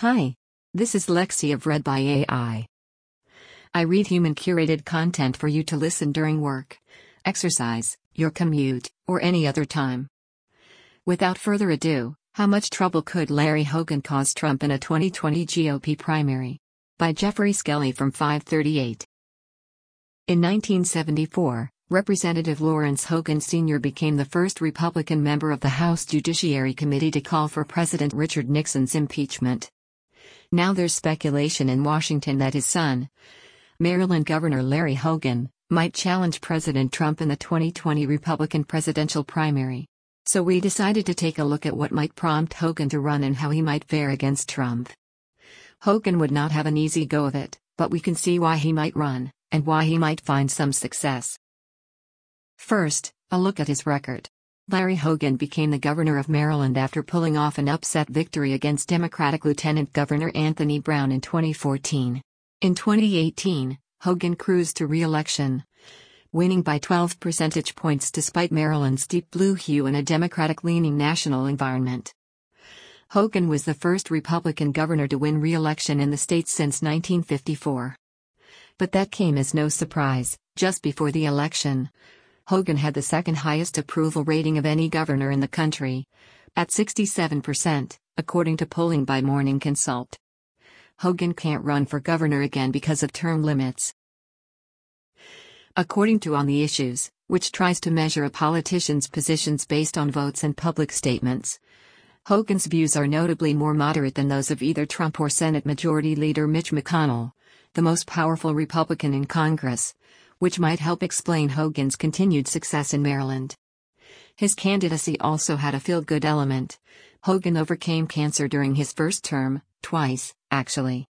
Hi. This is Lexi of Read by AI. I read human curated content for you to listen during work, exercise, your commute, or any other time. Without further ado, how much trouble could Larry Hogan cause Trump in a 2020 GOP primary? By Geoffrey Skelley from 538. In 1974, Representative Lawrence Hogan Sr. became the first Republican member of the House Judiciary Committee to call for President Richard Nixon's impeachment. Now there's speculation in Washington that his son, Maryland Governor Larry Hogan, might challenge President Trump in the 2020 Republican presidential primary. So we decided to take a look at what might prompt Hogan to run and how he might fare against Trump. Hogan would not have an easy go of it, but we can see why he might run, and why he might find some success. First, a look at his record. Larry Hogan became the governor of Maryland after pulling off an upset victory against Democratic Lieutenant Governor Anthony Brown in 2014. In 2018, Hogan cruised to re election, winning by 12 percentage points despite Maryland's deep blue hue in a Democratic leaning national environment. Hogan was the first Republican governor to win re election in the state since 1954. But that came as no surprise, just before the election. Hogan had the second highest approval rating of any governor in the country. At 67%, according to polling by Morning Consult. Hogan can't run for governor again because of term limits. According to On the Issues, which tries to measure a politician's positions based on votes and public statements, Hogan's views are notably more moderate than those of either Trump or Senate Majority Leader Mitch McConnell, the most powerful Republican in Congress, which might help explain Hogan's continued success in Maryland. His candidacy also had a feel good element. Hogan overcame cancer during his first term, twice, actually.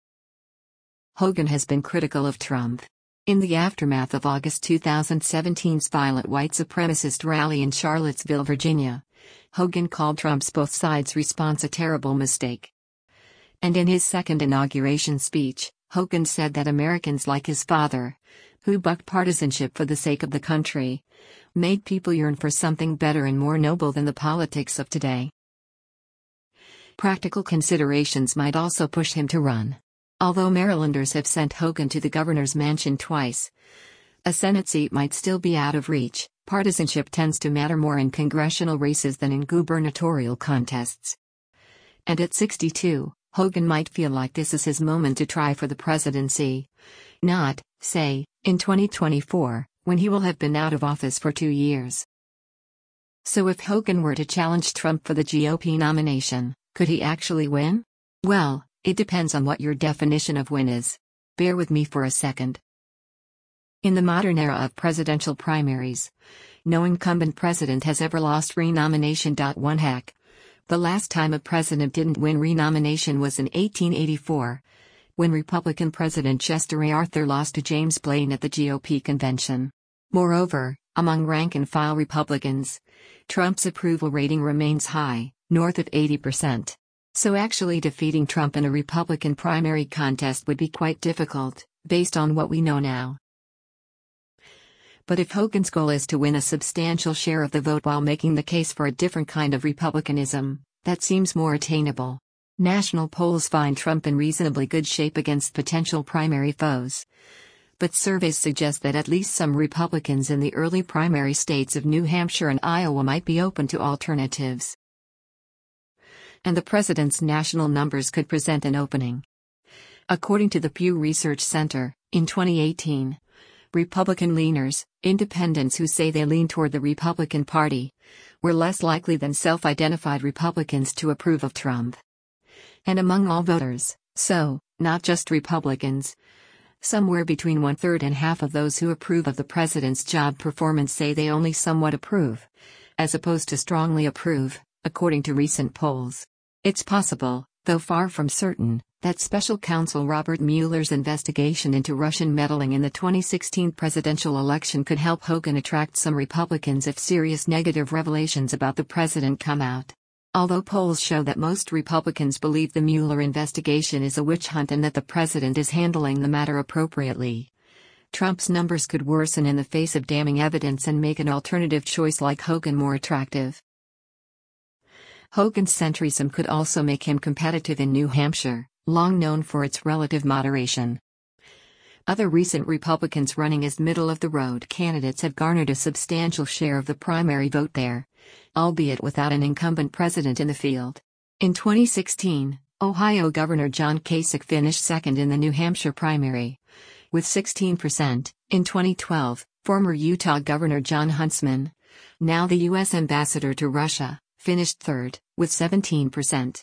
Hogan has been critical of Trump. In the aftermath of August 2017's violent white supremacist rally in Charlottesville, Virginia, Hogan called Trump's both sides response a terrible mistake. And in his second inauguration speech, Hogan said that Americans like his father, who bucked partisanship for the sake of the country, made people yearn for something better and more noble than the politics of today. Practical considerations might also push him to run. Although Marylanders have sent Hogan to the governor's mansion twice, a Senate seat might still be out of reach. Partisanship tends to matter more in congressional races than in gubernatorial contests. And at 62, Hogan might feel like this is his moment to try for the presidency. Not, say, in 2024, when he will have been out of office for two years. So if Hogan were to challenge Trump for the GOP nomination, could he actually win? Well, it depends on what your definition of win is. Bear with me for a second. In the modern era of presidential primaries, no incumbent president has ever lost renomination. One hack. The last time a president didn't win renomination was in 1884, when Republican President Chester A. Arthur lost to James Blaine at the GOP convention. Moreover, among rank and file Republicans, Trump's approval rating remains high, north of 80%. So actually defeating Trump in a Republican primary contest would be quite difficult, based on what we know now. But if Hogan's goal is to win a substantial share of the vote while making the case for a different kind of republicanism, that seems more attainable. National polls find Trump in reasonably good shape against potential primary foes. But surveys suggest that at least some Republicans in the early primary states of New Hampshire and Iowa might be open to alternatives. And the president's national numbers could present an opening. According to the Pew Research Center, in 2018, Republican leaners, independents who say they lean toward the Republican Party, were less likely than self identified Republicans to approve of Trump and among all voters, so, not just Republicans. Somewhere between one third and half of those who approve of the president's job performance say they only somewhat approve, as opposed to strongly approve, according to recent polls. It's possible, though far from certain, that special counsel Robert Mueller's investigation into Russian meddling in the 2016 presidential election could help Hogan attract some Republicans if serious negative revelations about the president come out. Although polls show that most Republicans believe the Mueller investigation is a witch hunt and that the president is handling the matter appropriately, Trump's numbers could worsen in the face of damning evidence and make an alternative choice like Hogan more attractive. Hogan's centrism could also make him competitive in New Hampshire, long known for its relative moderation. Other recent Republicans running as middle of the road candidates have garnered a substantial share of the primary vote there, albeit without an incumbent president in the field. In 2016, Ohio Governor John Kasich finished second in the New Hampshire primary with 16%. In 2012, former Utah Governor Jon Huntsman, now the U.S. ambassador to Russia, finished third, with 17%.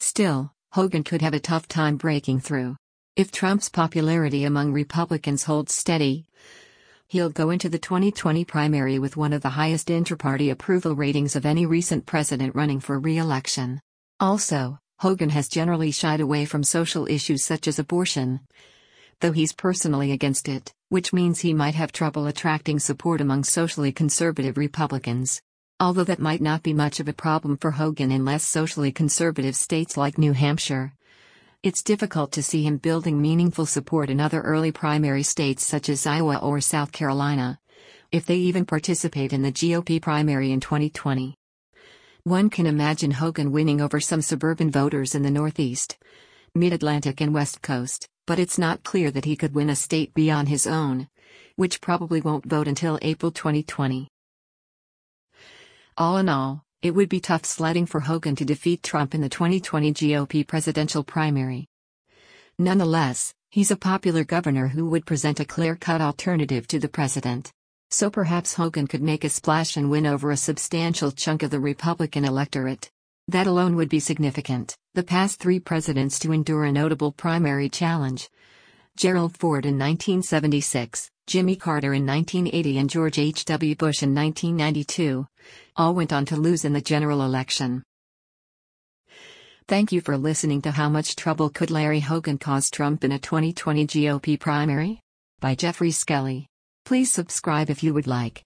Still, Hogan could have a tough time breaking through. If Trump's popularity among Republicans holds steady, he'll go into the 2020 primary with one of the highest inter-party approval ratings of any recent president running for re-election. Also, Hogan has generally shied away from social issues such as abortion, though he's personally against it, which means he might have trouble attracting support among socially conservative Republicans. Although that might not be much of a problem for Hogan in less socially conservative states like New Hampshire. It's difficult to see him building meaningful support in other early primary states such as Iowa or South Carolina, if they even participate in the GOP primary in 2020. One can imagine Hogan winning over some suburban voters in the Northeast, Mid Atlantic, and West Coast but it's not clear that he could win a state beyond his own, which probably won't vote until April 2020. All in all, it would be tough sledding for Hogan to defeat Trump in the 2020 GOP presidential primary. Nonetheless, he's a popular governor who would present a clear cut alternative to the president. So perhaps Hogan could make a splash and win over a substantial chunk of the Republican electorate. That alone would be significant. The past three presidents to endure a notable primary challenge Gerald Ford in 1976, Jimmy Carter in 1980, and George H.W. Bush in 1992 all went on to lose in the general election. Thank you for listening to How Much Trouble Could Larry Hogan Cause Trump in a 2020 GOP Primary? by Geoffrey Skelley. Please subscribe if you would like.